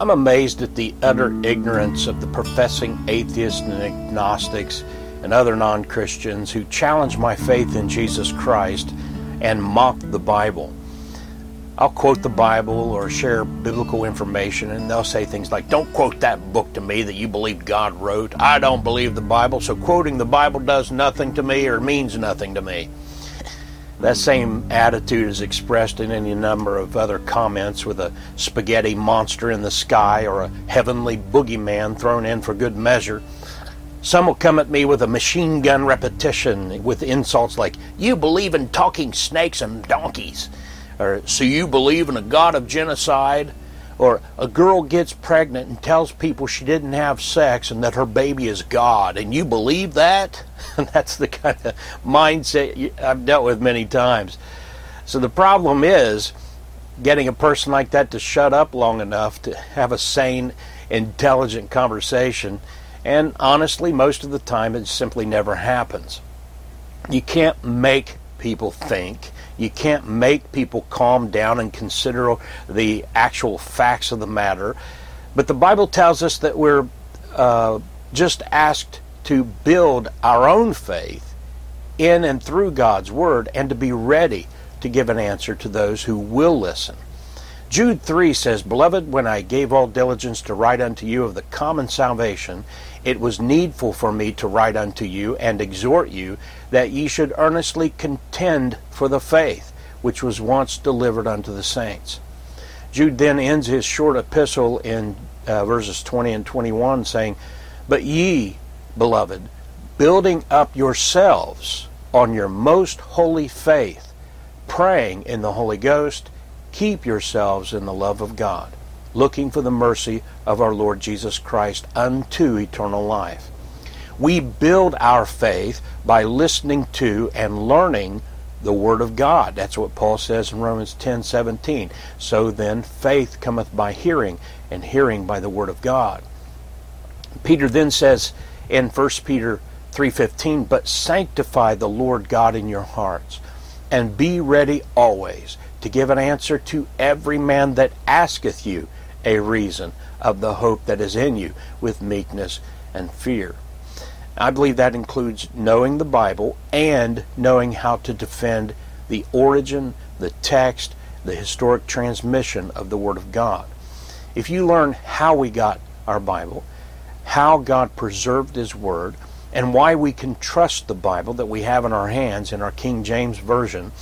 I'm amazed at the utter ignorance of the professing atheists and agnostics and other non Christians who challenge my faith in Jesus Christ and mock the Bible. I'll quote the Bible or share biblical information, and they'll say things like, Don't quote that book to me that you believe God wrote. I don't believe the Bible, so quoting the Bible does nothing to me or means nothing to me. That same attitude is expressed in any number of other comments with a spaghetti monster in the sky or a heavenly boogeyman thrown in for good measure. Some will come at me with a machine gun repetition with insults like, You believe in talking snakes and donkeys. Or, So you believe in a God of genocide? Or a girl gets pregnant and tells people she didn't have sex and that her baby is God, and you believe that? That's the kind of mindset I've dealt with many times. So the problem is getting a person like that to shut up long enough to have a sane, intelligent conversation. And honestly, most of the time, it simply never happens. You can't make people think. You can't make people calm down and consider the actual facts of the matter. But the Bible tells us that we're uh, just asked to build our own faith in and through God's Word and to be ready to give an answer to those who will listen. Jude 3 says, Beloved, when I gave all diligence to write unto you of the common salvation, it was needful for me to write unto you and exhort you that ye should earnestly contend for the faith which was once delivered unto the saints. Jude then ends his short epistle in uh, verses 20 and 21 saying, But ye, beloved, building up yourselves on your most holy faith, praying in the Holy Ghost, keep yourselves in the love of God, looking for the mercy of our Lord Jesus Christ unto eternal life. We build our faith by listening to and learning the Word of God. That's what Paul says in Romans 10:17. So then, faith cometh by hearing, and hearing by the Word of God. Peter then says in 1 Peter 3:15, "But sanctify the Lord God in your hearts, and be ready always to give an answer to every man that asketh you a reason of the hope that is in you with meekness and fear." I believe that includes knowing the Bible and knowing how to defend the origin, the text, the historic transmission of the Word of God. If you learn how we got our Bible, how God preserved His Word, and why we can trust the Bible that we have in our hands in our King James Version,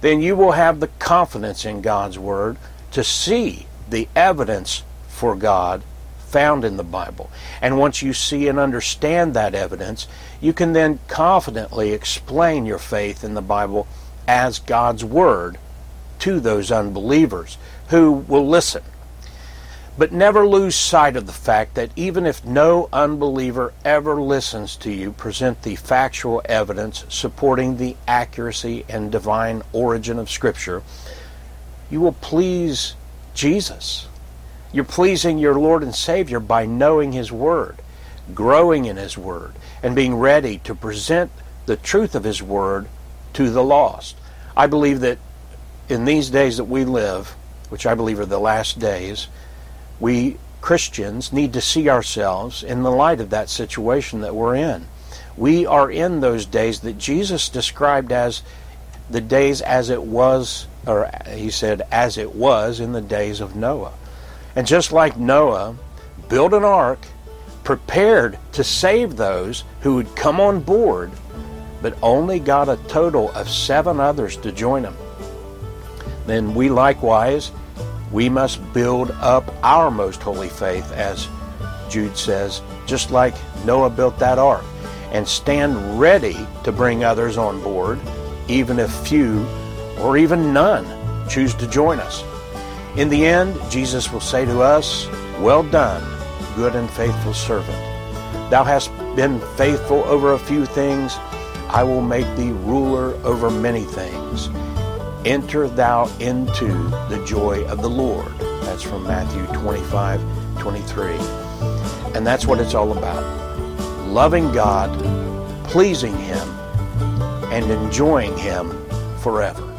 then you will have the confidence in God's Word to see the evidence for God found in the Bible. And once you see and understand that evidence, you can then confidently explain your faith in the Bible as God's Word to those unbelievers who will listen. But never lose sight of the fact that even if no unbeliever ever listens to you present the factual evidence supporting the accuracy and divine origin of Scripture, you will please Jesus. You're pleasing your Lord and Savior by knowing His Word, growing in His Word, and being ready to present the truth of His Word to the lost. I believe that in these days that we live, which I believe are the last days, we Christians need to see ourselves in the light of that situation that we're in. We are in those days that Jesus described as the days as it was, or he said, as it was in the days of Noah. And just like Noah built an ark, prepared to save those who would come on board, but only got a total of seven others to join him. Then we likewise, we must build up our most holy faith, as Jude says, just like Noah built that ark, and stand ready to bring others on board, even if few or even none choose to join us. In the end, Jesus will say to us, Well done, good and faithful servant. Thou hast been faithful over a few things, I will make thee ruler over many things. Enter thou into the joy of the Lord. That's from Matthew 25, 23. And that's what it's all about. Loving God, pleasing Him, and enjoying Him forever.